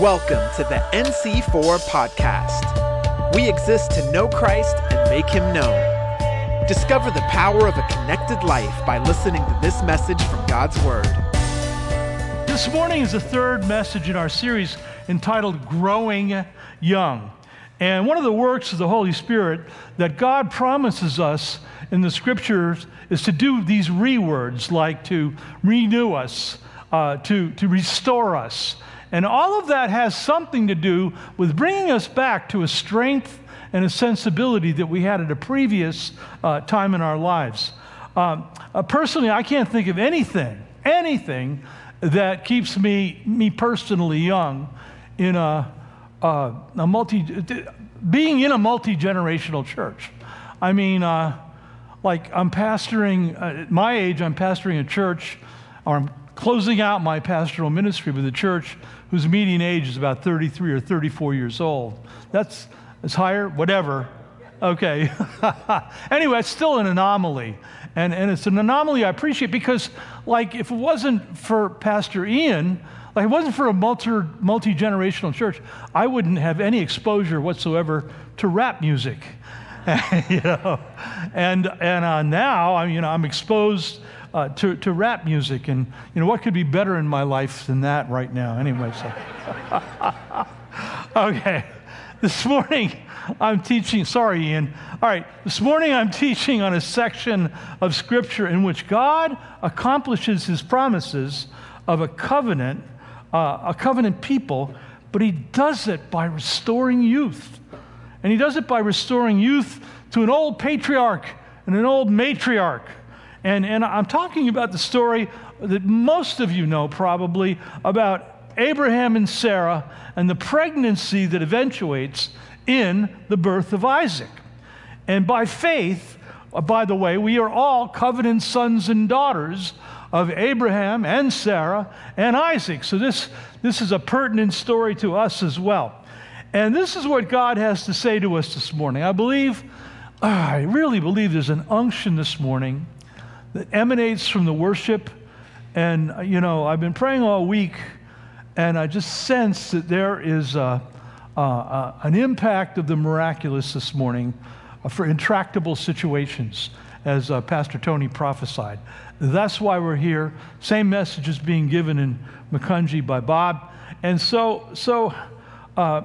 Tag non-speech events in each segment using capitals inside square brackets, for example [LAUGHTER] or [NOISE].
Welcome to the NC4 podcast. We exist to know Christ and make him known. Discover the power of a connected life by listening to this message from God's Word. This morning is the third message in our series entitled Growing Young. And one of the works of the Holy Spirit that God promises us in the scriptures is to do these rewords like to renew us, uh, to, to restore us. And all of that has something to do with bringing us back to a strength and a sensibility that we had at a previous uh, time in our lives. Um, uh, personally, I can't think of anything, anything that keeps me, me personally young in a, uh, a multi, being in a multi generational church. I mean, uh, like I'm pastoring, uh, at my age, I'm pastoring a church, or I'm closing out my pastoral ministry with a church whose median age is about 33 or 34 years old. That's, that's higher, whatever. Okay. [LAUGHS] anyway, it's still an anomaly. And, and it's an anomaly I appreciate because, like, if it wasn't for Pastor Ian, like, it wasn't for a multi, multi-generational church, I wouldn't have any exposure whatsoever to rap music. [LAUGHS] you know, and, and uh, now, I'm you know, I'm exposed uh, to, to rap music. And, you know, what could be better in my life than that right now? Anyway, so. [LAUGHS] okay. This morning, I'm teaching, sorry, Ian. All right, this morning I'm teaching on a section of Scripture in which God accomplishes his promises of a covenant, uh, a covenant people, but he does it by restoring youth. And he does it by restoring youth to an old patriarch and an old matriarch. And, and I'm talking about the story that most of you know probably about Abraham and Sarah and the pregnancy that eventuates in the birth of Isaac. And by faith, uh, by the way, we are all covenant sons and daughters of Abraham and Sarah and Isaac. So this, this is a pertinent story to us as well. And this is what God has to say to us this morning. I believe, [SIGHS] I really believe there's an unction this morning that emanates from the worship. And, uh, you know, I've been praying all week, and I just sense that there is a, a, a, an impact of the miraculous this morning uh, for intractable situations, as uh, Pastor Tony prophesied. That's why we're here. Same message is being given in Macungie by Bob. And so, so uh,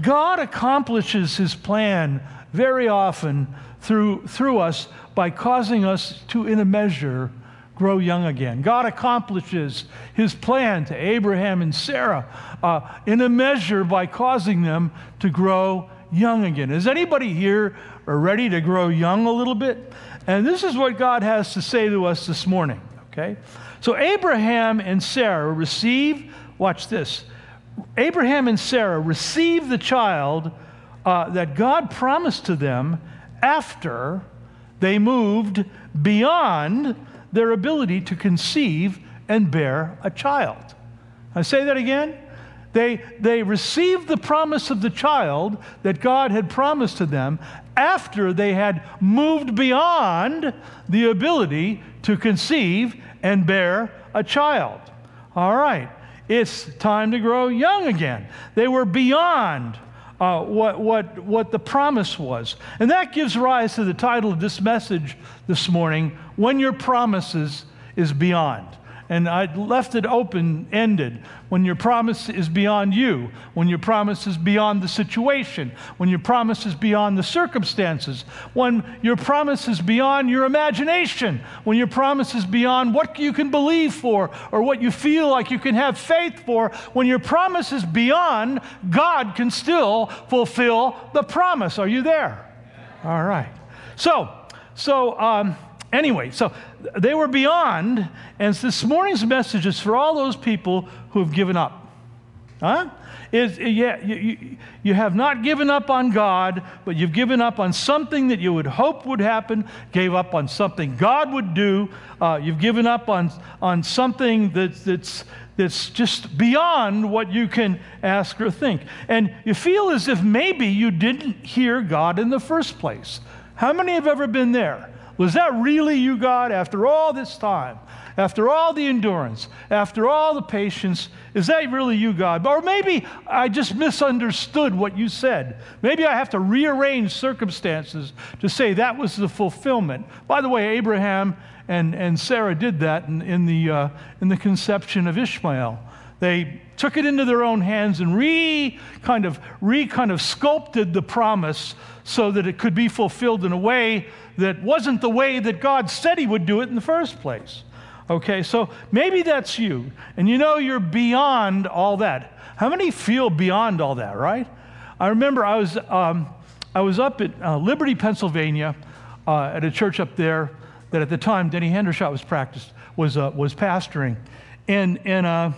God accomplishes his plan very often through, through us by causing us to, in a measure, grow young again. God accomplishes his plan to Abraham and Sarah uh, in a measure by causing them to grow young again. Is anybody here ready to grow young a little bit? And this is what God has to say to us this morning, okay? So Abraham and Sarah receive, watch this, Abraham and Sarah receive the child uh, that God promised to them after they moved beyond their ability to conceive and bear a child. I say that again. They, they received the promise of the child that God had promised to them after they had moved beyond the ability to conceive and bear a child. All right, it's time to grow young again. They were beyond uh, what, what, what the promise was. And that gives rise to the title of this message this morning When Your Promises is Beyond. And I left it open ended. When your promise is beyond you, when your promise is beyond the situation, when your promise is beyond the circumstances, when your promise is beyond your imagination, when your promise is beyond what you can believe for or what you feel like you can have faith for, when your promise is beyond, God can still fulfill the promise. Are you there? All right. So, so, um, Anyway, so they were beyond, and this morning's message is for all those people who have given up. Huh? Is, yeah, you, you, you, have not given up on God, but you've given up on something that you would hope would happen, gave up on something God would do, uh, you've given up on, on something that, that's, that's just beyond what you can ask or think. And you feel as if maybe you didn't hear God in the first place. How many have ever been there? Was that really you, God, after all this time? after all the endurance, after all the patience, is that really you, God? Or maybe I just misunderstood what you said. Maybe I have to rearrange circumstances to say that was the fulfillment. By the way, Abraham and, and Sarah did that in, in the, uh, in the conception of Ishmael. They took it into their own hands and re kind of re kind of sculpted the promise so that it could be fulfilled in a way that wasn't the way that God said he would do it in the first place. Okay, so maybe that's you, and you know you're beyond all that. How many feel beyond all that, right? I remember I was, um, I was up at uh, Liberty, Pennsylvania, uh, at a church up there that at the time Denny Hendershot was practiced, was, uh, was pastoring. And, and, uh,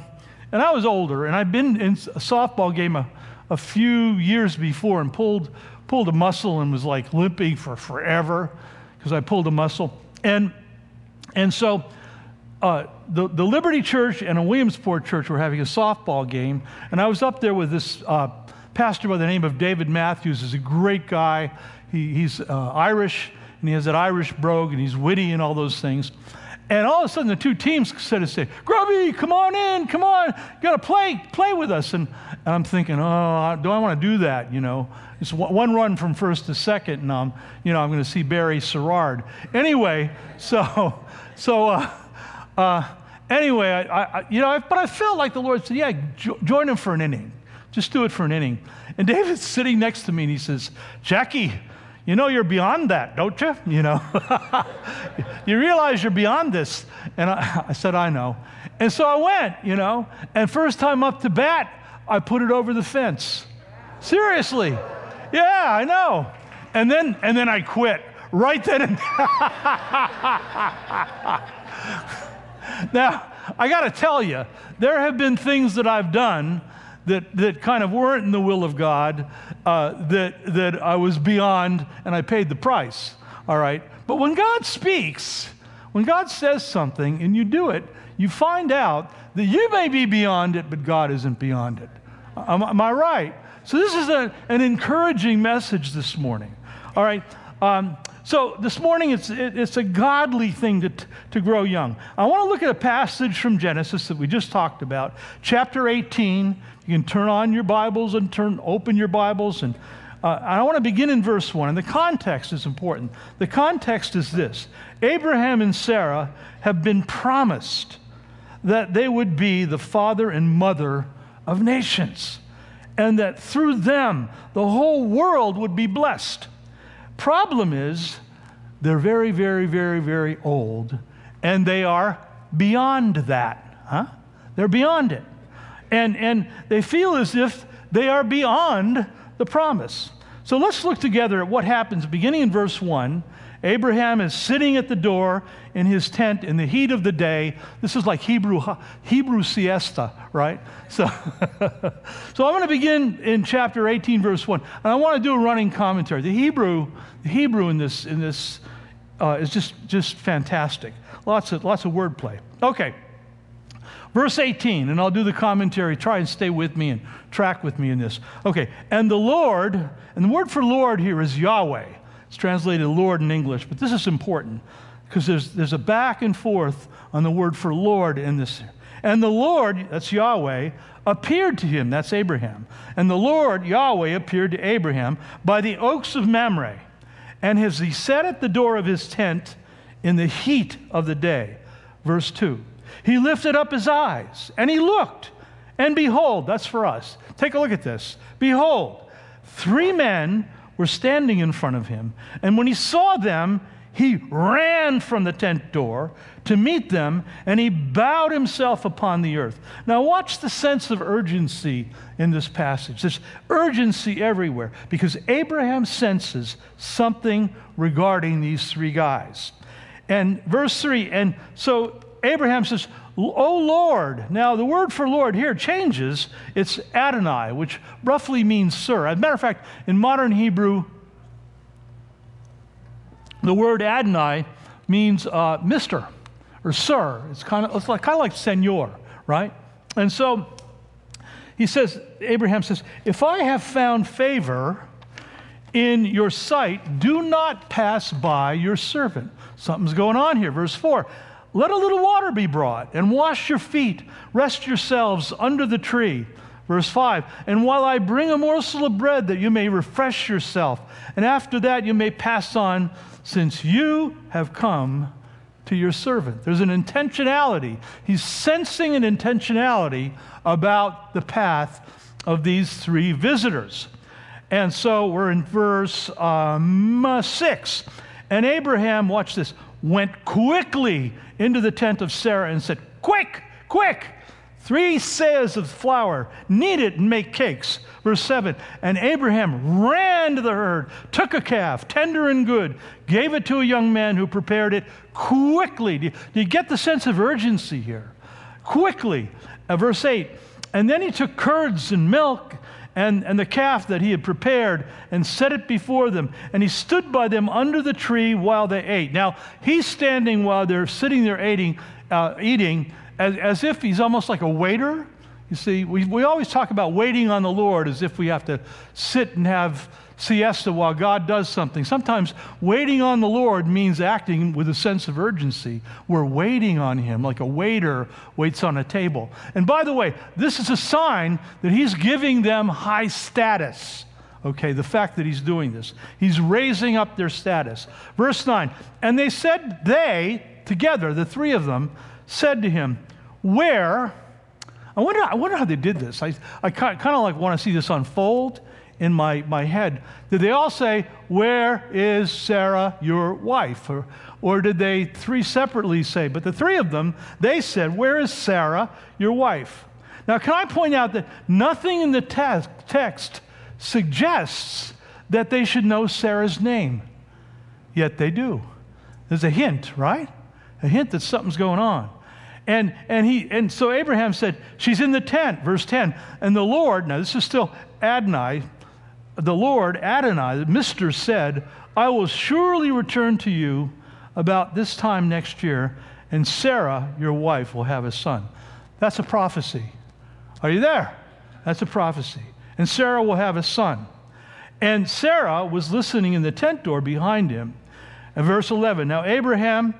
and I was older, and I'd been in a softball game a, a few years before and pulled, pulled a muscle and was like limping for forever because I pulled a muscle. And, and so uh, the, the Liberty Church and a Williamsport church were having a softball game, and I was up there with this uh, pastor by the name of David Matthews. He's a great guy. He, he's uh, Irish, and he has that Irish brogue, and he's witty and all those things. And all of a sudden, the two teams said say, Grubby, come on in, come on, you got to play, play with us. And, and I'm thinking, oh, do I want to do that? You know, it's one run from first to second, and I'm, you know, I'm to see Barry Sherrard. Anyway, so, so, uh, uh, anyway, I, I, you know, but I felt like the Lord said, yeah, jo- join him for an inning. Just do it for an inning. And David's [LAUGHS] sitting next to me and he says, Jackie, you know you're beyond that, don't you? You know, [LAUGHS] you realize you're beyond this. And I, [LAUGHS] I said, I know. And so I went, you know, and first time up to bat, I put it over the fence. Seriously. Yeah, I know. And then, and then I quit right then and [LAUGHS] Now, I got to tell you, there have been things that I've done that, that kind of weren't in the will of God, uh, that, that I was beyond, and I paid the price. All right? But when God speaks, when God says something and you do it, you find out that you may be beyond it, but God isn't beyond it. Am, am I right? So, this is a, an encouraging message this morning. All right? Um, so this morning, it's, it's a godly thing to, to grow young. I want to look at a passage from Genesis that we just talked about, chapter 18. You can turn on your Bibles and turn open your Bibles. And uh, I want to begin in verse 1. And the context is important. The context is this Abraham and Sarah have been promised that they would be the father and mother of nations, and that through them the whole world would be blessed. Problem is, they're very, very, very, very old, and they are beyond that. Huh? They're beyond it. And, and they feel as if they are beyond the promise. So let's look together at what happens beginning in verse 1 Abraham is sitting at the door in his tent in the heat of the day. This is like Hebrew, Hebrew siesta, right? So, [LAUGHS] so I'm going to begin in chapter 18, verse 1. And I want to do a running commentary. The Hebrew, the Hebrew in this, in this uh, is just, just fantastic. Lots of, lots of wordplay. Okay. Verse 18, and I'll do the commentary. Try and stay with me and track with me in this. Okay. And the Lord, and the word for Lord here is Yahweh. It's translated Lord in English, but this is important because there's, there's a back and forth on the word for Lord in this. And the Lord, that's Yahweh, appeared to him, that's Abraham. And the Lord, Yahweh, appeared to Abraham by the oaks of Mamre. And as he sat at the door of his tent in the heat of the day, verse 2, he lifted up his eyes and he looked, and behold, that's for us. Take a look at this. Behold, three men were standing in front of him. And when he saw them, he ran from the tent door to meet them and he bowed himself upon the earth. Now, watch the sense of urgency in this passage. There's urgency everywhere because Abraham senses something regarding these three guys. And verse 3 and so Abraham says, O Lord. Now, the word for Lord here changes. It's Adonai, which roughly means sir. As a matter of fact, in modern Hebrew, the word Adonai means uh, Mr. or Sir. It's kind of it's like kind of like Senor, right? And so he says, Abraham says, if I have found favor in your sight, do not pass by your servant. Something's going on here. Verse 4 let a little water be brought, and wash your feet. Rest yourselves under the tree. Verse 5 And while I bring a morsel of bread, that you may refresh yourself, and after that you may pass on, since you have come to your servant. There's an intentionality. He's sensing an intentionality about the path of these three visitors. And so we're in verse um, 6. And Abraham, watch this, went quickly into the tent of Sarah and said, Quick, quick, three seahs of flour, knead it and make cakes. Verse 7 And Abraham ran to the herd, took a calf, tender and good, gave it to a young man who prepared it quickly. Do you, do you get the sense of urgency here? Quickly. Uh, verse 8 And then he took curds and milk and, and the calf that he had prepared and set it before them. And he stood by them under the tree while they ate. Now, he's standing while they're sitting there eating, uh, eating as, as if he's almost like a waiter. You see, we, we always talk about waiting on the Lord as if we have to sit and have siesta while God does something. Sometimes waiting on the Lord means acting with a sense of urgency. We're waiting on Him like a waiter waits on a table. And by the way, this is a sign that He's giving them high status. Okay, the fact that He's doing this, He's raising up their status. Verse 9, and they said, they, together, the three of them, said to him, Where? I wonder, I wonder how they did this. I, I kind of like want to see this unfold in my, my head. Did they all say, Where is Sarah, your wife? Or, or did they three separately say? But the three of them, they said, Where is Sarah, your wife? Now, can I point out that nothing in the te- text suggests that they should know Sarah's name? Yet they do. There's a hint, right? A hint that something's going on. And, and, he, and so Abraham said, She's in the tent, verse 10. And the Lord, now this is still Adonai, the Lord, Adonai, Mr. said, I will surely return to you about this time next year, and Sarah, your wife, will have a son. That's a prophecy. Are you there? That's a prophecy. And Sarah will have a son. And Sarah was listening in the tent door behind him. And verse 11 Now Abraham,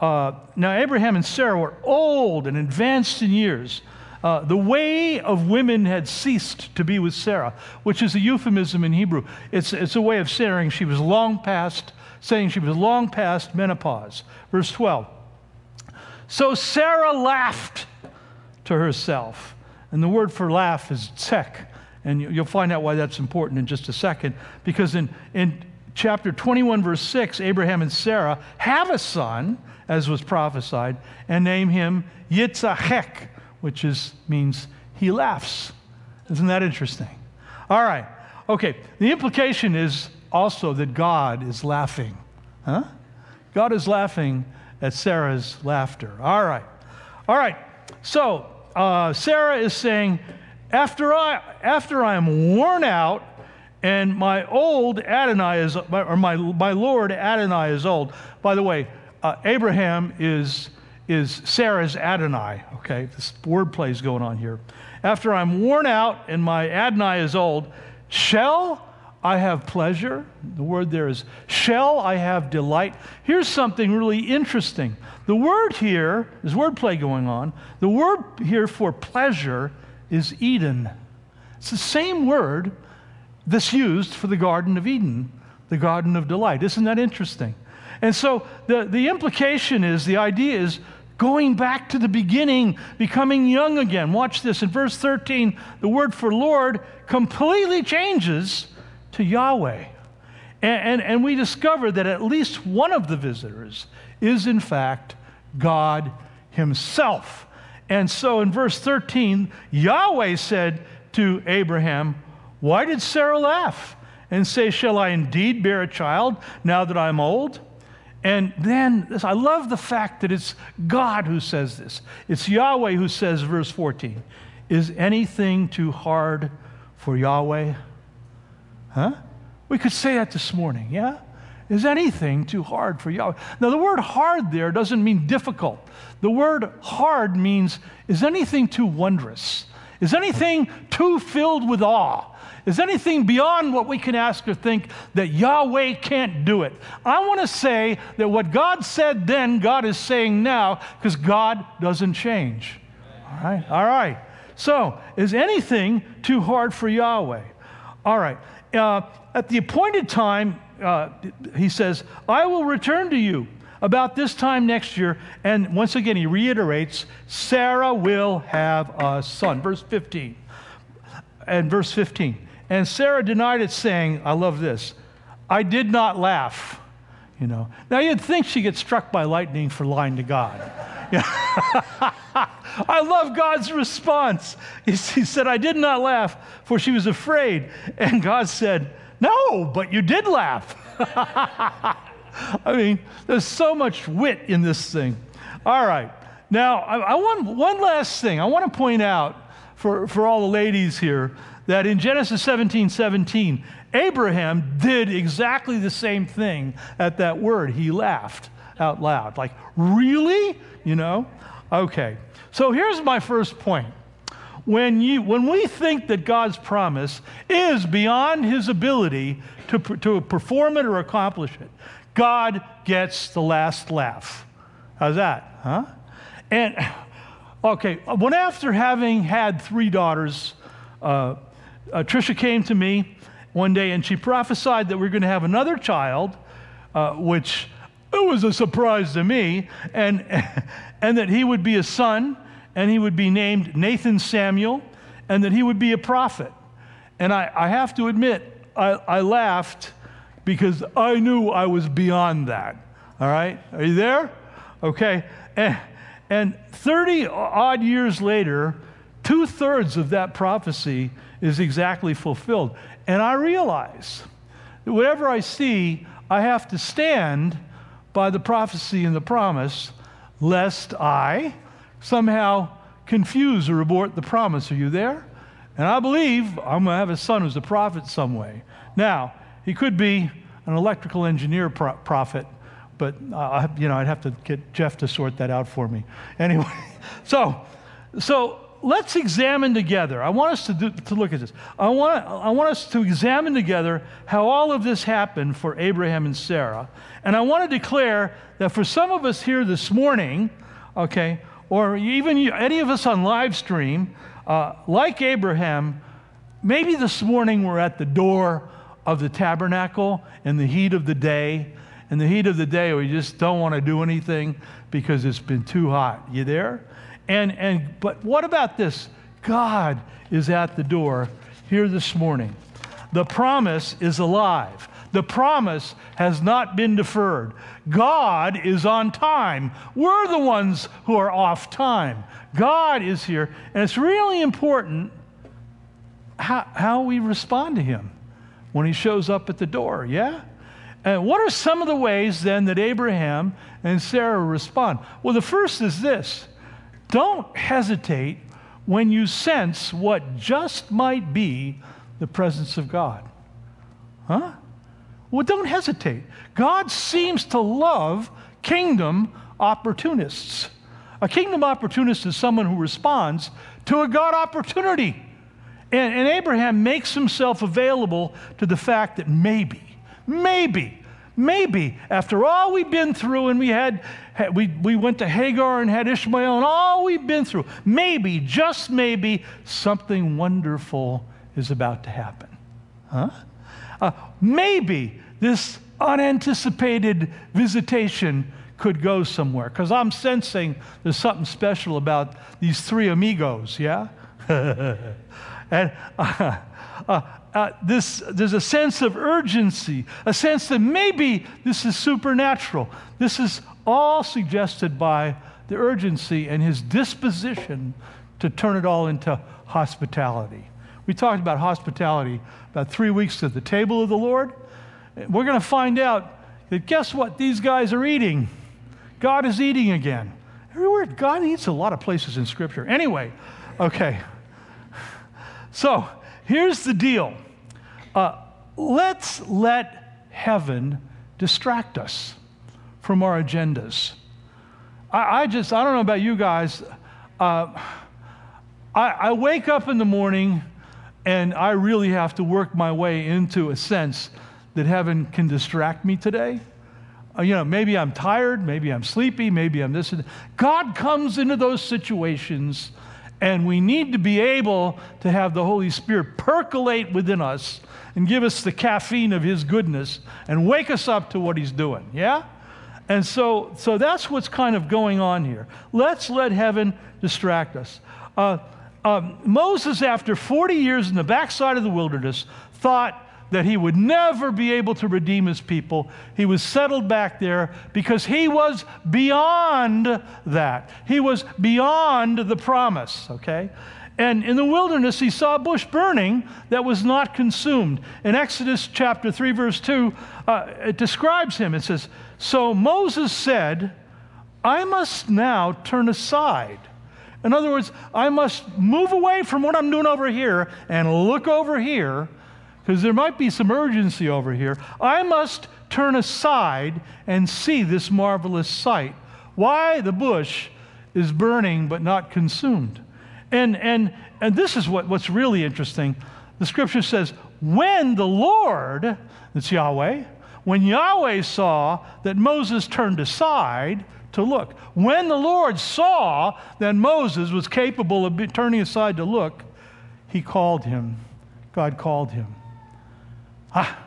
uh, now Abraham and Sarah were old and advanced in years. Uh, the way of women had ceased to be with Sarah, which is a euphemism in Hebrew. It's, it's a way of saying she was long past, saying she was long past menopause. Verse 12. So Sarah laughed to herself. And the word for laugh is tzek. And you'll find out why that's important in just a second. Because in, in chapter 21, verse 6, Abraham and Sarah have a son, as was prophesied, and name him Yitzhak which is, means he laughs. Isn't that interesting? All right. Okay. The implication is also that God is laughing. Huh? God is laughing at Sarah's laughter. All right. All right. So uh, Sarah is saying, after I, after I am worn out and my old Adonai is, or my, my Lord Adonai is old. By the way, uh, Abraham is is Sarah's Adonai. Okay, this wordplay is going on here. After I'm worn out and my Adonai is old, shall I have pleasure? The word there is shall I have delight. Here's something really interesting. The word here, there's wordplay going on. The word here for pleasure is Eden. It's the same word that's used for the Garden of Eden, the Garden of Delight. Isn't that interesting? And so the, the implication is, the idea is, going back to the beginning, becoming young again. Watch this. In verse 13, the word for Lord completely changes to Yahweh. And, and, and, we discover that at least one of the visitors is, in fact, God Himself. And so in verse 13, Yahweh said to Abraham, Why did Sarah laugh and say, Shall I indeed bear a child now that I'm old? And then this, I love the fact that it's God who says this. It's Yahweh who says, verse 14, Is anything too hard for Yahweh? Huh? We could say that this morning, yeah? Is anything too hard for Yahweh? Now, the word hard there doesn't mean difficult. The word hard means, is anything too wondrous? Is anything too filled with awe? Is anything beyond what we can ask or think that Yahweh can't do it? I want to say that what God said then, God is saying now, because God doesn't change. All right? All right. So, is anything too hard for Yahweh? All right. Uh, at the appointed time, uh, he says, I will return to you about this time next year. And once again, he reiterates, Sarah will have a son. Verse 15. And verse 15. And Sarah denied it, saying, I love this, I did not laugh. You know. Now you'd think she gets struck by lightning for lying to God. [LAUGHS] I love God's response. He, he said, I did not laugh, for she was afraid. And God said, No, but you did laugh. [LAUGHS] I mean, there's so much wit in this thing. All right. Now, I, I, want one last thing. I want to point out for, for all the ladies here that in Genesis 17 17, Abraham did exactly the same thing at that word. He laughed out loud. Like, really? You know? Okay. So here's my first point. When, you, when we think that God's promise is beyond his ability to, to perform it or accomplish it, God gets the last laugh. How's that? Huh? And, [SIGHS] okay, when after having had three daughters, uh, uh, Trisha came to me one day and she prophesied that we are going to have another child, uh, which it was a surprise to me, and, [LAUGHS] and that he would be a son, and he would be named Nathan Samuel, and that he would be a prophet. And I, I have to admit, I, I laughed because I knew I was beyond that. All right? Are you there? Okay. And, and 30 odd years later, two thirds of that prophecy is exactly fulfilled. And I realize that whatever I see, I have to stand by the prophecy and the promise, lest I somehow confuse or abort the promise. Are you there? And I believe I'm going to have a son who's a prophet some way. Now, he could be an electrical engineer pro- prophet, but uh, you know I'd have to get Jeff to sort that out for me. Anyway, [LAUGHS] so so let's examine together. I want us to, do, to look at this. I want, I want us to examine together how all of this happened for Abraham and Sarah. And I want to declare that for some of us here this morning, okay, or even you, any of us on live stream, uh, like Abraham, maybe this morning we're at the door of the tabernacle in the heat of the day. In the heat of the day, we just don't want to do anything because it's been too hot. You there? And, and, but what about this? God is at the door here this morning. The promise is alive. The promise has not been deferred. God is on time. We're the ones who are off time. God is here. And it's really important how, how we respond to Him when He shows up at the door. Yeah? And what are some of the ways then that Abraham and Sarah respond? Well, the first is this don't hesitate when you sense what just might be the presence of God. Huh? Well, don't hesitate. God seems to love kingdom opportunists. A kingdom opportunist is someone who responds to a God opportunity. And, and, Abraham makes himself available to the fact that maybe, maybe, maybe, after all we've been through and we had, we, we went to Hagar and had Ishmael and all we've been through, maybe, just maybe, something wonderful is about to happen. Huh? Uh, maybe this unanticipated visitation could go somewhere because I'm sensing there's something special about these three amigos, yeah? [LAUGHS] and uh, uh, uh, this, there's a sense of urgency, a sense that maybe this is supernatural. This is all suggested by the urgency and his disposition to turn it all into hospitality. We talked about hospitality about three weeks at the table of the Lord. We're going to find out that guess what? These guys are eating. God is eating again. Everywhere, God eats a lot of places in Scripture. Anyway, okay. So here's the deal uh, let's let heaven distract us from our agendas. I, I just, I don't know about you guys. Uh, I, I wake up in the morning And I really have to work my way into a sense that heaven can distract me today. Uh, you know, maybe I'm tired, maybe I'm sleepy, maybe I'm this and. God comes into those situations, and we need to be able to have the Holy Spirit percolate within us and give us the caffeine of His goodness and wake us up to what He's doing. Yeah? And so, so that's what's kind of going on here. Let's let heaven distract us. Uh, um, Moses, after 40 years in the backside of the wilderness, thought that he would never be able to redeem his people. He was settled back there because he was beyond that. He was beyond the promise, okay? And in the wilderness, he saw a bush burning that was not consumed. In Exodus chapter 3, verse 2, uh, it describes him. It says, So Moses said, I must now turn aside. In other words, I must move away from what I'm doing over here and look over here because there might be some urgency over here. I must turn aside and see this marvelous sight. Why the bush is burning but not consumed. And, and, and this is what, what's really interesting. The scripture says, when the Lord, it's Yahweh, when Yahweh saw that Moses turned aside to look, when the Lord saw that Moses was capable of turning aside to look, he called him. God called him. Ah,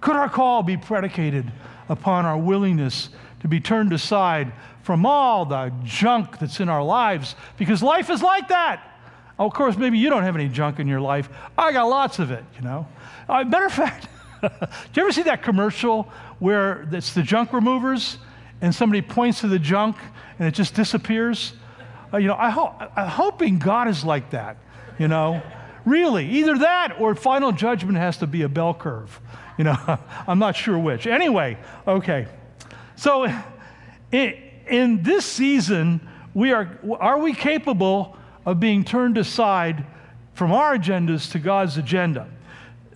could our call be predicated upon our willingness to be turned aside from all the junk that's in our lives? Because life is like that. Of course, maybe you don't have any junk in your life. I got lots of it, you know. Uh, matter of fact, [LAUGHS] do you ever see that commercial where it's the junk removers and somebody points to the junk and it just disappears? Uh, you know, I ho- I'm hoping God is like that, you know. Really, either that or final judgment has to be a bell curve. You know, [LAUGHS] I'm not sure which. Anyway, okay. So [LAUGHS] in, in this season, we are, are we capable of being turned aside from our agendas to God's agenda?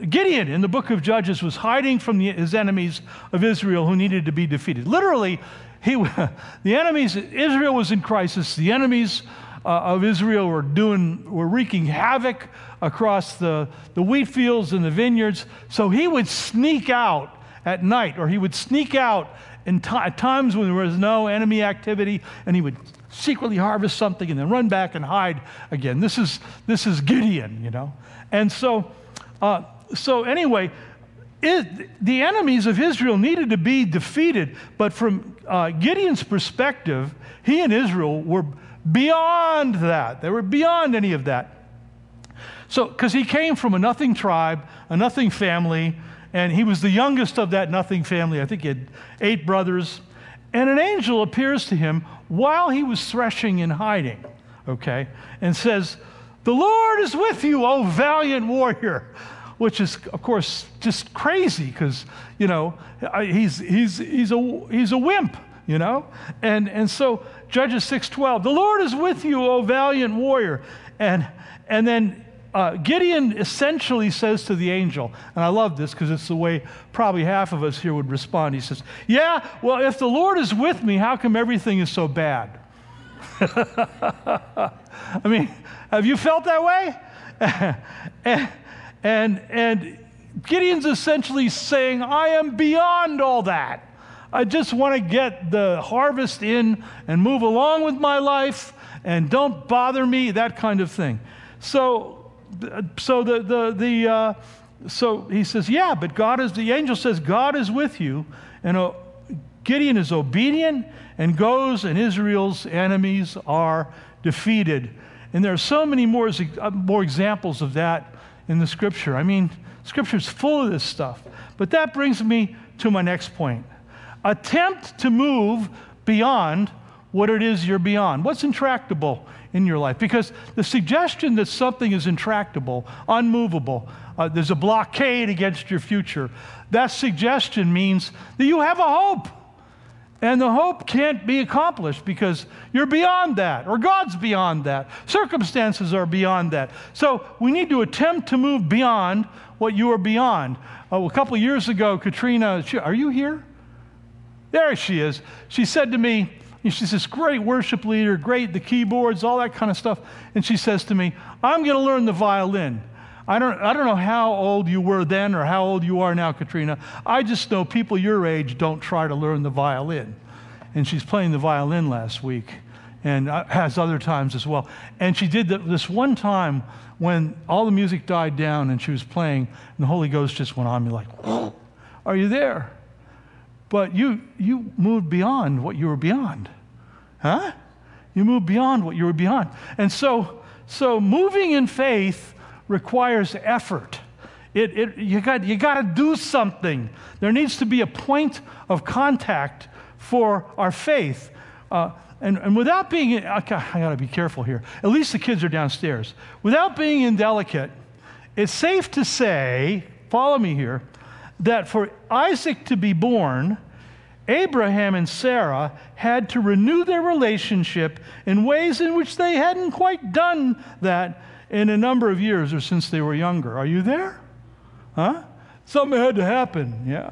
Gideon in the book of Judges was hiding from the, his enemies of Israel who needed to be defeated. Literally, he, [LAUGHS] the enemies, Israel was in crisis. The enemies uh, of Israel were doing, were wreaking havoc across the, the wheat fields and the vineyards. So he would sneak out at night, or he would sneak out t- at times when there was no enemy activity, and he would secretly harvest something and then run back and hide again. This is, this is Gideon, you know. And so, uh, so anyway, it, the enemies of Israel needed to be defeated, but from uh, Gideon's perspective, he and Israel were beyond that. They were beyond any of that. So, because he came from a nothing tribe, a nothing family, and he was the youngest of that nothing family. I think he had eight brothers. And an angel appears to him while he was threshing and hiding, okay, and says, The Lord is with you, O valiant warrior. Which is, of course, just crazy because, you know, he's, he's, he's, a, he's a wimp, you know? And, and so Judges 6.12, the Lord is with you, O valiant warrior. And, and then uh, Gideon essentially says to the angel, and I love this because it's the way probably half of us here would respond. He says, Yeah, well, if the Lord is with me, how come everything is so bad? [LAUGHS] I mean, have you felt that way? and, [LAUGHS] and, and Gideon's essentially saying, I am beyond all that. I just want to get the harvest in and move along with my life and don't bother me, that kind of thing. So so the, the, the uh, so he says, yeah, but God is, the angel says, God is with you. And uh, Gideon is obedient and goes, and Israel's enemies are defeated. And there are so many more, uh, more examples of that in the scripture. I mean, scripture is full of this stuff. But that brings me to my next point. Attempt to move beyond what it is you're beyond. What's intractable in your life. Because the suggestion that something is intractable, unmovable, uh, there's a blockade against your future, that suggestion means that you have a hope. And the hope can't be accomplished because you're beyond that, or God's beyond that. Circumstances are beyond that. So we need to attempt to move beyond what you are beyond. Oh, a couple years ago, Katrina, she, are you here? There she is. She said to me, she's this great worship leader, great, the keyboards, all that kind of stuff. And she says to me, I'm going to learn the violin. I don't, I don't know how old you were then or how old you are now, Katrina. I just know people your age don't try to learn the violin. And she's playing the violin last week and uh, has other times as well. And she did this one time when all the music died down and she was playing, and the Holy Ghost just went on me like, Are you there? But you, you moved beyond what you were beyond. Huh? You moved beyond what you were beyond. And so, so moving in faith requires effort. It, it, you got you got to do something. There needs to be a point of contact for our faith. Uh, and, and without being, I got to be careful here. At least the kids are downstairs. Without being indelicate, it's safe to say, follow me here, that for Isaac to be born, Abraham and Sarah had to renew their relationship in ways in which they hadn't quite done that in a number of years or since they were younger. Are you there? Huh? Something had to happen, yeah.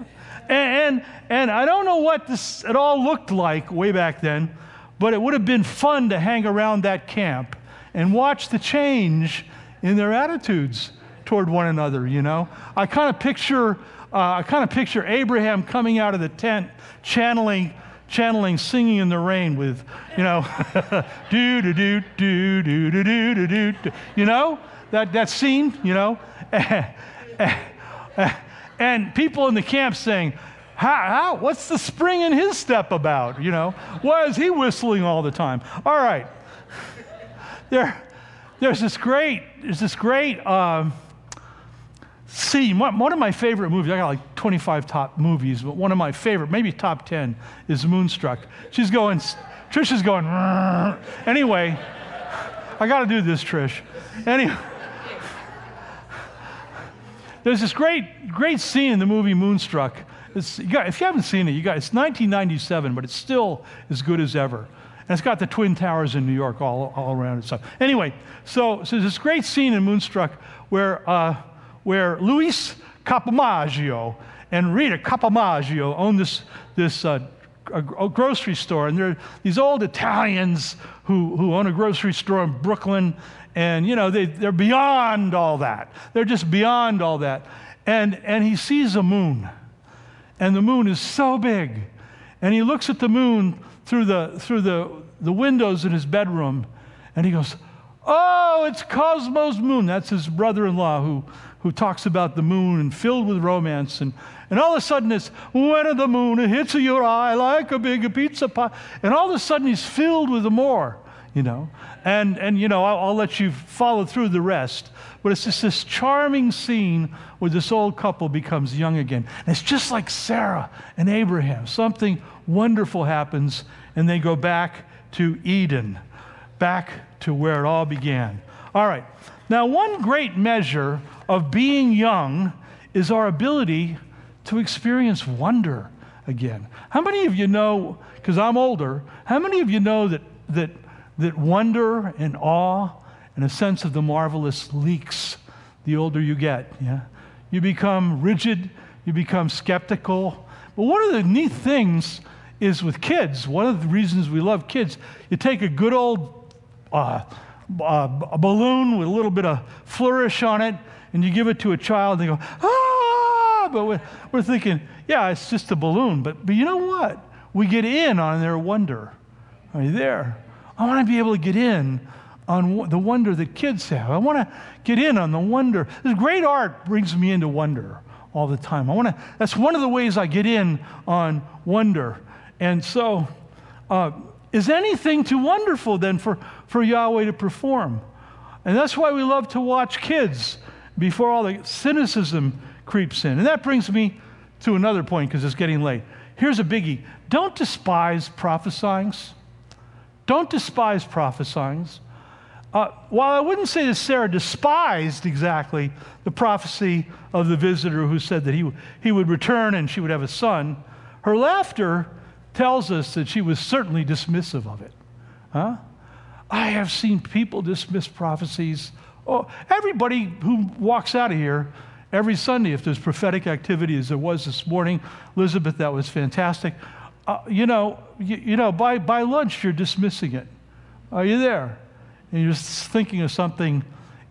And, and, and I don't know what this at all looked like way back then, but it would have been fun to hang around that camp and watch the change in their attitudes toward one another, you know? I kind of picture, uh, I kind of picture Abraham coming out of the tent, channeling, channeling singing in the rain with, you know, do do do do do do do do do, you know, that that scene, you know, and people in the camp saying, how, how, what's the spring in his step about? You know, why is he whistling all the time? All right. There, there's this great, there's this great um, scene. One of my favorite movies, I got like 25 top movies, but one of my favorite, maybe top 10, is Moonstruck. She's going, Trisha's going, anyway, I got to do this, Trish. Anyway. There's this great, great scene in the movie Moonstruck you got, if you haven't seen it, you got, it's 1997, but it's still as good as ever. And it's got the Twin Towers in New York all, all around it. So anyway, so, so there's this great scene in Moonstruck where, uh, where Luis Capamaggio and Rita Capamaggio own this, this uh, a, grocery store. And they're these old Italians who, who own a grocery store in Brooklyn. And, you know, they, they're beyond all that. They're just beyond all that. And, and he sees a moon and the moon is so big. And he looks at the moon through the, through the, the windows in his bedroom, and he goes, Oh, it's Cosmo's moon. That's his brother in law who, who talks about the moon and filled with romance. And, and all of a sudden it's, when the moon hits your eye like a big pizza pie. And all of a sudden he's filled with the more, you know. And, and you know, I'll, I'll let you follow through the rest. But it's just this charming scene where this old couple becomes young again. And it's just like Sarah and Abraham. Something wonderful happens, and they go back to Eden, back to where it all began. All right. Now, one great measure of being young is our ability to experience wonder again. How many of you know, because I'm older, how many of you know that, that, that wonder and awe and a sense of the marvelous leaks the older you get. Yeah? You become rigid, you become skeptical. But one of the neat things is with kids, one of the reasons we love kids, you take a good old uh, uh, a balloon with a little bit of flourish on it, and you give it to a child, and they go, ah! But we're, we're thinking, yeah, it's just a balloon. But, but you know what? We get in on their wonder. Are you there? I want to be able to get in on the wonder that kids have. I want to get in on the wonder. This great art brings me into wonder all the time. I want to. That's one of the ways I get in on wonder. And so, uh, is anything too wonderful then for, for Yahweh to perform? And that's why we love to watch kids before all the cynicism creeps in. And that brings me to another point because it's getting late. Here's a biggie don't despise prophesying. Don't despise prophesying. Uh, while I wouldn't say that Sarah despised exactly the prophecy of the visitor who said that he, he would return and she would have a son, her laughter tells us that she was certainly dismissive of it. Huh? I have seen people dismiss prophecies. Oh, everybody who walks out of here every Sunday, if there's prophetic activity as there was this morning, Elizabeth, that was fantastic. Uh, you know, you, you know, by, by lunch, you're dismissing it. Are you there? and you're just thinking of something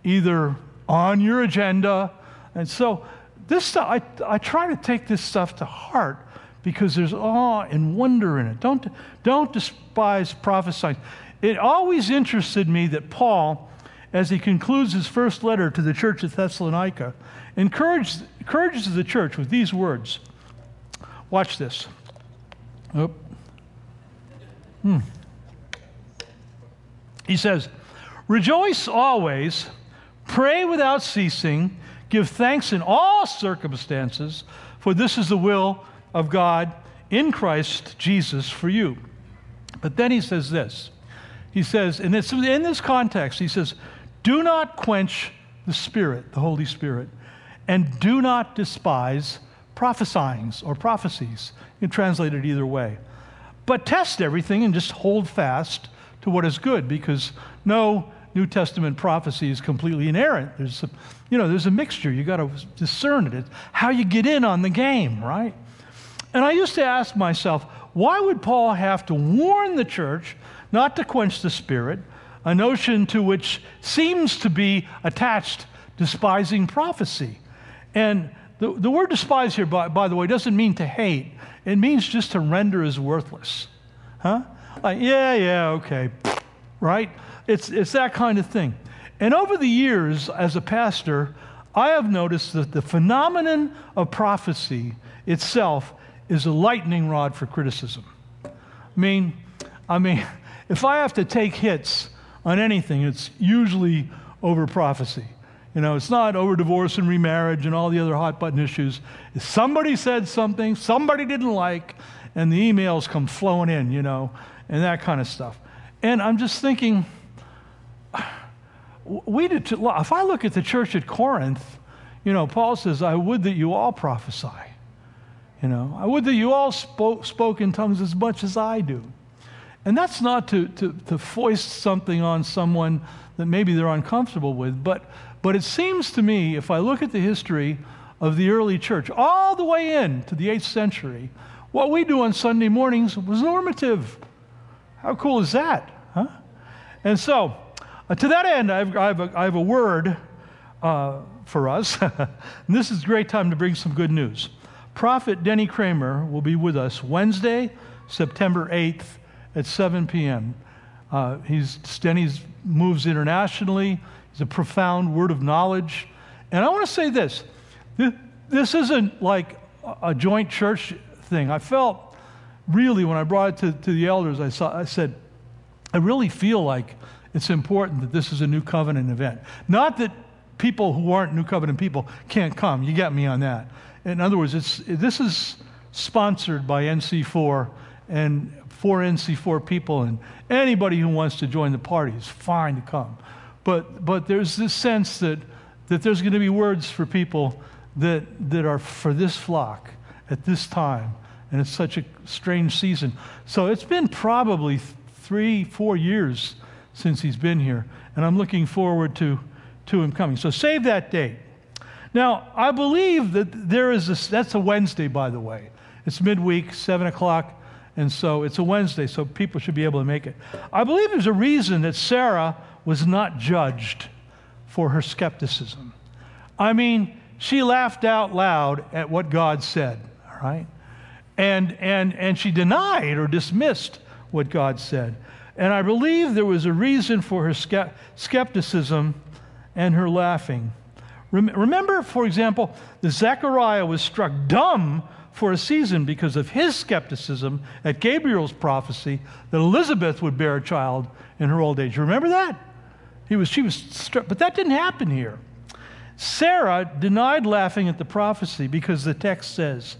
either on your agenda. And so this stuff, I, I try to take this stuff to heart because there's awe and wonder in it. Don't, don't despise prophesying. It always interested me that Paul, as he concludes his first letter to the church at Thessalonica, encourages, encourages the church with these words. Watch this. Hmm. He says, Rejoice always, pray without ceasing, give thanks in all circumstances, for this is the will of God in Christ Jesus for you. But then he says this. He says, and in this context, he says, do not quench the Spirit, the Holy Spirit, and do not despise prophesyings or prophecies. You can translate it either way. But test everything and just hold fast to what is good because no New Testament prophecy is completely inerrant. There's a, you know, there's a mixture. You got to discern it. It's how you get in on the game, right? And I used to ask myself, why would Paul have to warn the church not to quench the spirit, a notion to which seems to be attached despising prophecy? And the, the word despise here, by, by the way, doesn't mean to hate. It means just to render as worthless. Huh? Like, yeah, yeah, okay. Right? It's, it's that kind of thing. And over the years, as a pastor, I have noticed that the phenomenon of prophecy itself is a lightning rod for criticism. I mean, I mean, [LAUGHS] if I have to take hits on anything, it's usually over prophecy. You know, it's not over divorce and remarriage and all the other hot button issues. Somebody said something somebody didn't like, and the emails come flowing in, you know, and that kind of stuff. And I'm just thinking, we did. If I look at the church at Corinth, you know, Paul says, "I would that you all prophesy." You know, I would that you all spoke, spoke in tongues as much as I do. And that's not to, to, to foist something on someone that maybe they're uncomfortable with, but, but it seems to me, if I look at the history of the early church, all the way in to the 8th century, what we do on Sunday mornings was normative. How cool is that? Huh? And so, uh, to that end, I've, I have a, I have a word uh, for us. [LAUGHS] this is a great time to bring some good news. Prophet Denny Kramer will be with us Wednesday, September 8th at 7 p.m. Uh, he's, Denny moves internationally. He's a profound word of knowledge. And I want to say this this isn't like a joint church thing. I felt really, when I brought it to, to the elders, I, saw, I said, I really feel like it's important that this is a new covenant event. Not that people who aren't new covenant people can't come. You get me on that in other words, it's, this is sponsored by NC4 and for NC4 people, and anybody who wants to join the party is fine to come. But, but there's this sense that, that there's going to be words for people that, that are for this flock at this time, and it's such a strange season. So it's been probably three, four years since he's been here, and I'm looking forward to, to him coming. So save that date. Now, I believe that there is a, that's a Wednesday, by the way. It's midweek, 7 o'clock, and so it's a Wednesday, so people should be able to make it. I believe there's a reason that Sarah was not judged for her skepticism. I mean, she laughed out loud at what God said, all right? And, and, and she denied or dismissed what God said. And I believe there was a reason for her skepticism and her laughing. Remember, for example, that Zechariah was struck dumb for a season because of his skepticism at Gabriel's prophecy that Elizabeth would bear a child in her old age. Remember that? He was, she was struck, but that didn't happen here. Sarah denied laughing at the prophecy because the text says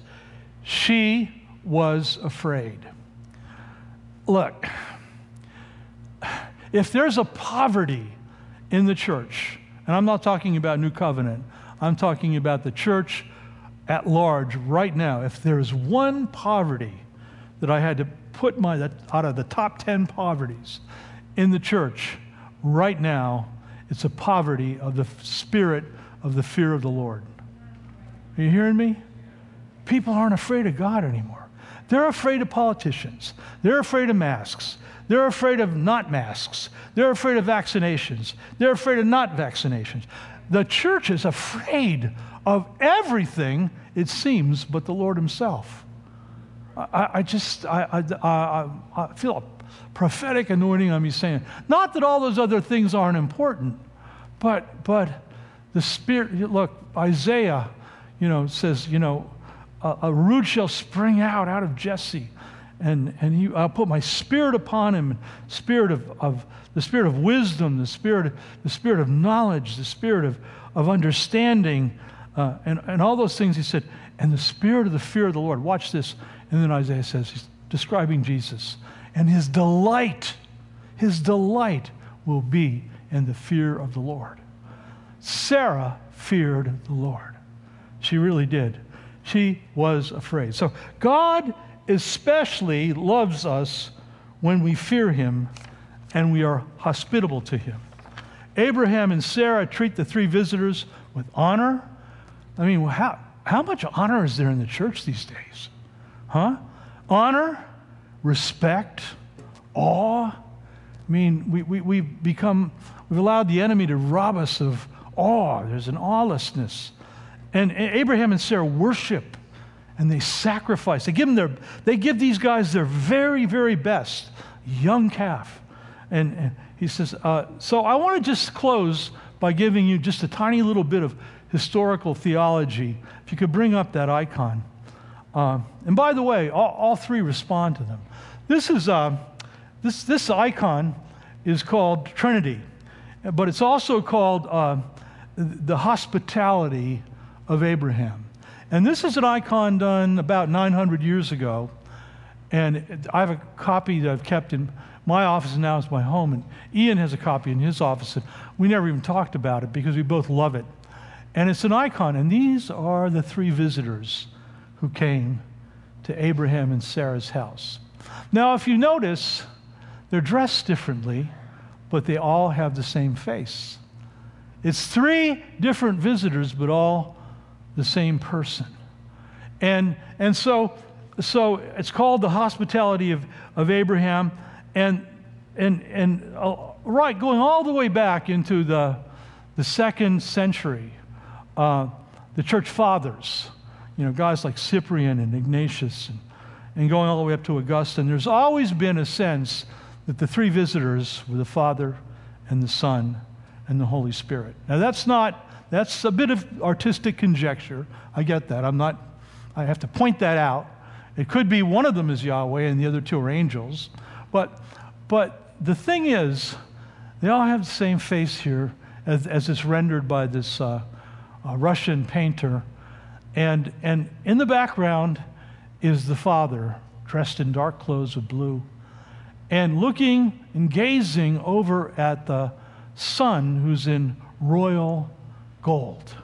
she was afraid. Look, if there's a poverty in the church, and I'm not talking about New Covenant, I'm talking about the church at large right now. If there's one poverty that I had to put my, out of the top 10 poverties in the church right now, it's a poverty of the spirit of the fear of the Lord. Are you hearing me? People aren't afraid of God anymore. They're afraid of politicians. They're afraid of masks. They're afraid of not masks. They're afraid of vaccinations. They're afraid of not vaccinations. the church is afraid of everything, it seems, but the Lord Himself. I, I just, I, I, I, feel a prophetic anointing on me saying, not that all those other things aren't important, but, but the Spirit, look, Isaiah, you know, says, you know, a, a root shall spring out out of Jesse and, and he, I'll put my spirit upon him, spirit of, of the spirit of wisdom, the spirit, the spirit of knowledge, the spirit of, of understanding, uh, and, and all those things. He said, and the spirit of the fear of the Lord. Watch this. And then Isaiah says, he's describing Jesus. And his delight, his delight will be in the fear of the Lord. Sarah feared the Lord. She really did. She was afraid. So God especially loves us when we fear him and we are hospitable to him. Abraham and Sarah treat the three visitors with honor. I mean, how, how much honor is there in the church these days? Huh? Honor, respect, awe. I mean, we, we, we've become, we've allowed the enemy to rob us of awe. There's an awlessness. And Abraham and Sarah worship and they sacrifice. They give, them their, they give these guys their very, very best, young calf. And, and he says, uh, so I want to just close by giving you just a tiny little bit of historical theology. If you could bring up that icon. Uh, and by the way, all, all, three respond to them. This is uh, this this icon is called Trinity, but it's also called uh, the hospitality of Abraham. And this is an icon done about 900 years ago. And I have a copy that I've kept in my office, now it's my home. And Ian has a copy in his office. And we never even talked about it because we both love it. And it's an icon. And these are the three visitors who came to Abraham and Sarah's house. Now, if you notice, they're dressed differently, but they all have the same face. It's three different visitors, but all the same person. And, and so, so it's called the hospitality of, of Abraham. And, and, and uh, right, going all the way back into the, the second century, uh, the church fathers, you know, guys like Cyprian and Ignatius, and, and going all the way up to Augustine, there's always been a sense that the three visitors were the Father and the Son and the Holy Spirit. Now, that's not that's a bit of artistic conjecture. I get that. I'm not, I have to point that out. It could be one of them is Yahweh and the other two are angels. But, but the thing is, they all have the same face here as, as it's rendered by this uh, uh, Russian painter. And, and in the background is the Father dressed in dark clothes of blue and looking and gazing over at the Son who's in royal gold.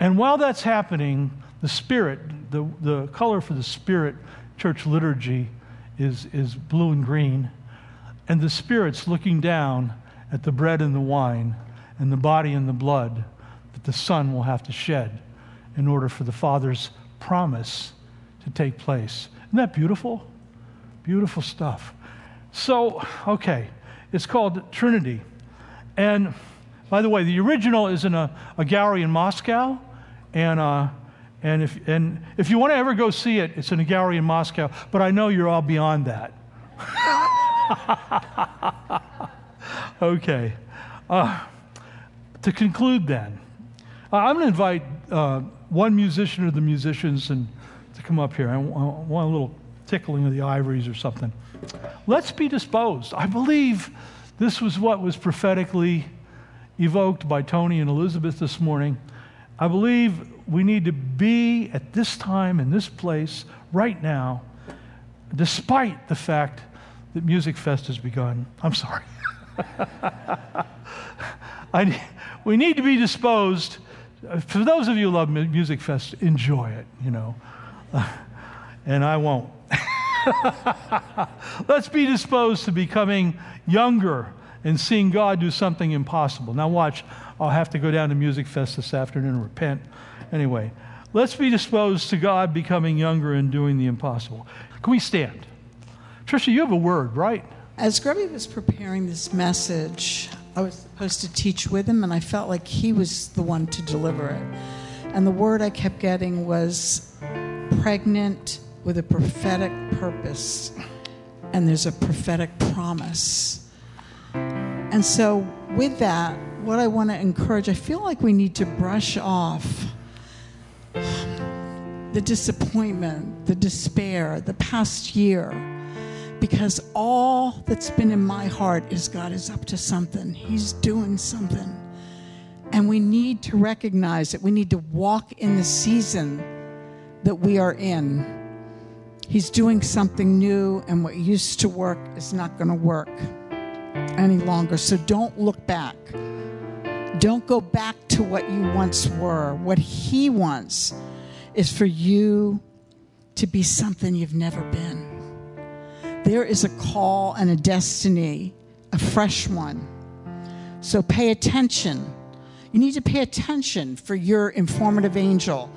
And while that's happening, the Spirit, the, the color for the Spirit church liturgy is, is blue and green. And the Spirit's looking down at the bread and the wine and the body and the blood that the Son will have to shed in order for the Father's promise to take place. Isn't that beautiful? Beautiful stuff. So, okay, it's called Trinity. And by the way, the original is in a, a gallery in Moscow, and, uh, and, if, and if you want to ever go see it, it's in a gallery in Moscow, but I know you're all beyond that. [LAUGHS] okay. Uh, to conclude, then, I'm going to invite uh, one musician or the musicians and to come up here. I want a little tickling of the ivories or something. Let's be disposed. I believe this was what was prophetically evoked by Tony and Elizabeth this morning, I believe we need to be at this time, in this place, right now, despite the fact that Music Fest has begun. I'm sorry. [LAUGHS] I, we need to be disposed. For those of you who love Music Fest, enjoy it, you know. [LAUGHS] and I won't. [LAUGHS] Let's be disposed to becoming younger and seeing God do something impossible. Now, watch, I'll have to go down to Music Fest this afternoon and repent. Anyway, let's be disposed to God becoming younger and doing the impossible. Can we stand? Trisha, you have a word, right? As Grubby was preparing this message, I was supposed to teach with him, and I felt like he was the one to deliver it. And the word I kept getting was pregnant with a prophetic purpose, and there's a prophetic promise. And so, with that, what I want to encourage, I feel like we need to brush off the disappointment, the despair, the past year because all that's been in my heart is God is up to something. He's doing something. And we need to recognize that we need to walk in the season that we are in. He's doing something new, and what used to work is not going to work any longer. So don't look back. Don't go back to what you once were. What He wants is for you to be something you've never been. There is a call and a destiny, a fresh one. So pay attention. You need to pay attention for your informative angel.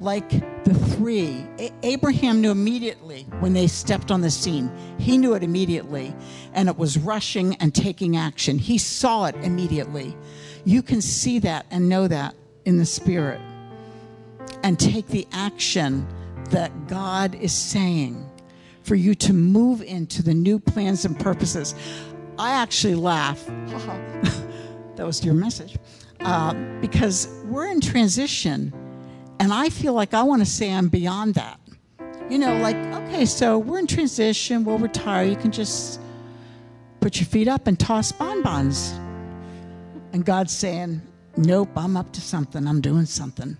Like the three, A- Abraham knew immediately when they stepped on the scene. He knew it immediately, and it was rushing and taking action. He saw it immediately. You can see that and know that in the spirit and take the action that God is saying for you to move into the new plans and purposes. I actually laugh. [LAUGHS] that was your message. Uh, because we're in transition, and I feel like I want to say I'm beyond that. You know, like, okay, so we're in transition, we'll retire. You can just put your feet up and toss bonbons. And God's saying, Nope, I'm up to something, I'm doing something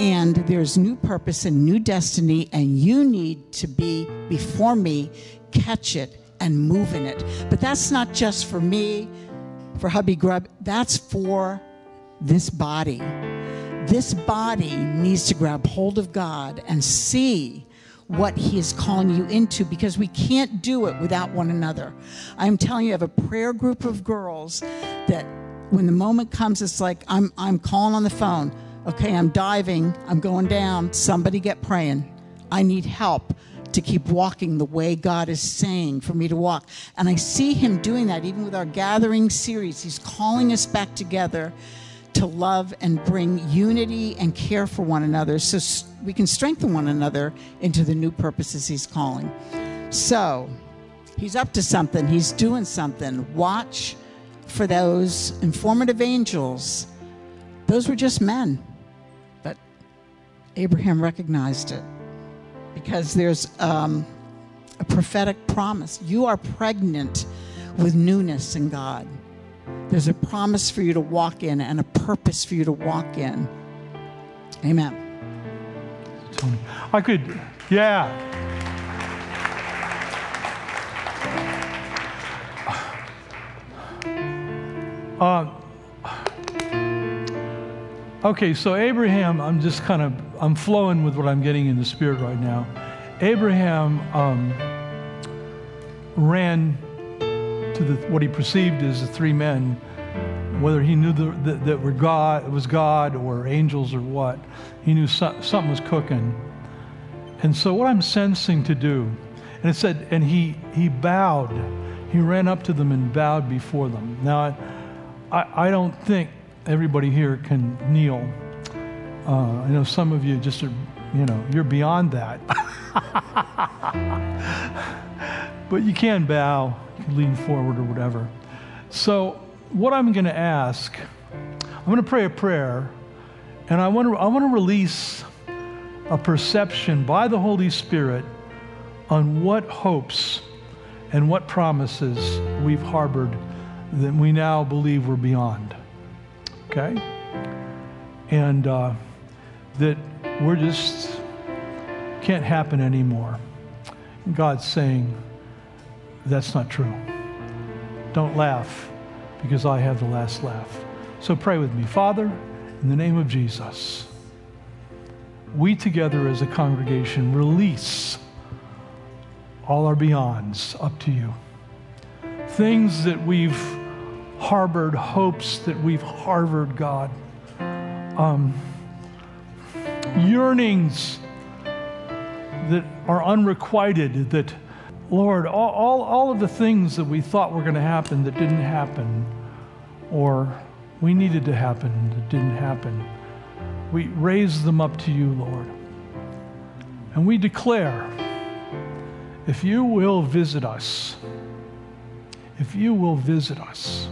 and there's new purpose and new destiny, and you need to be before me, catch it, and move in it. But that's not just for me, for Hubby Grub, that's for this body. This body needs to grab hold of God and see what He is calling you into because we can't do it without one another. I'm telling you, I have a prayer group of girls that when the moment comes, it's like I'm, I'm calling on the phone okay, I'm diving, I'm going down, somebody get praying. I need help to keep walking the way God is saying for me to walk. And I see Him doing that even with our gathering series. He's calling us back together to love and bring unity and care for one another so we can strengthen one another into the new purposes He's calling. So, He's up to something, He's doing something. Watch for those informative angels. Those were just men. Abraham recognized it because there's um, a prophetic promise. You are pregnant with newness in God. There's a promise for you to walk in and a purpose for you to walk in. Amen. I could, yeah. Uh, Okay, so Abraham, I'm just kind of, I'm flowing with what I'm getting in the spirit right now. Abraham um, ran to the, what he perceived as the three men, whether he knew the, the, that were God, it was God or angels or what. He knew so, something was cooking. And so what I'm sensing to do, and it said, and he, he bowed. He ran up to them and bowed before them. Now, I, I don't think everybody here can kneel. Uh, I know some of you just are, you know, you're beyond that. [LAUGHS] but you can bow, you can lean forward or whatever. So, what I'm going to ask, I'm going to pray a prayer, and I want to, I want to release a perception by the Holy Spirit on what hopes and what promises we've harbored that we now believe we're beyond okay? And uh, that we're just can't happen anymore. God's saying, that's not true. Don't laugh because I have the last laugh. So pray with me. Father, in the name of Jesus, we together as a congregation release all our beyonds up to you. Things that we've harbored hopes that we've harbored, God. Um, yearnings that are unrequited, that, Lord, all, all, all of the things that we thought were going to happen that didn't happen, or we needed to happen that didn't happen. We raise them up to you, Lord. And we declare if you will visit us, if you will visit us,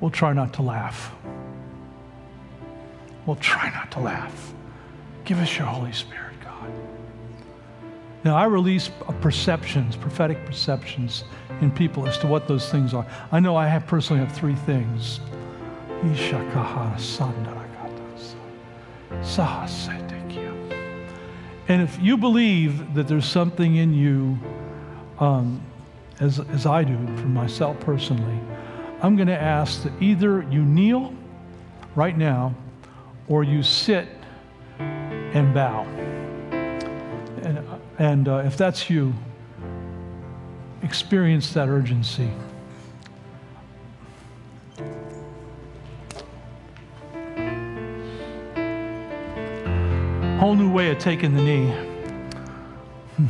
we'll try not to laugh. We'll try not to laugh. Give us your Holy Spirit, God. Now, I release perceptions, prophetic perceptions in people as to what those things are. I know I have personally have three things. And if you believe that there's something in you, um, as, as I do for myself personally, I'm going to ask that either you kneel right now or you sit and bow. And, and uh, if that's you, experience that urgency. Whole new way of taking the knee. Hmm.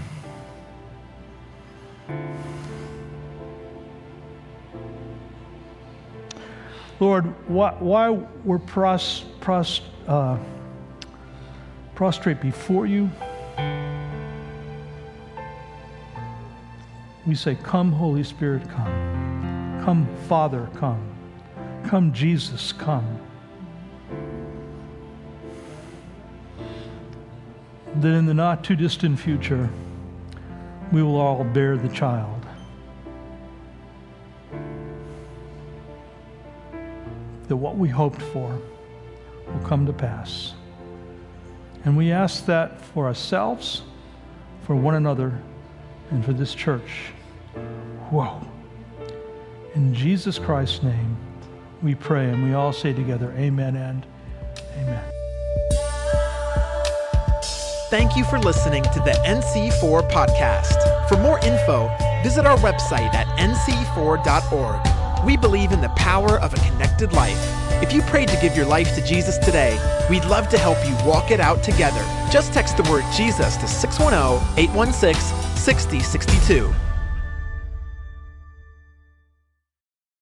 Lord, why, why we're pros, pros, uh, prostrate before you, we say, Come, Holy Spirit, come. Come, Father, come. Come, Jesus, come. That in the not too distant future, we will all bear the child. That what we hoped for will come to pass. And we ask that for ourselves, for one another, and for this church. Whoa. In Jesus Christ's name, we pray, and we all say together, Amen and Amen. Thank you for listening to the NC4 podcast. For more info, visit our website at nc4.org. We believe in the power of a connected life. If you prayed to give your life to Jesus today, we'd love to help you walk it out together. Just text the word Jesus to 610 816 6062.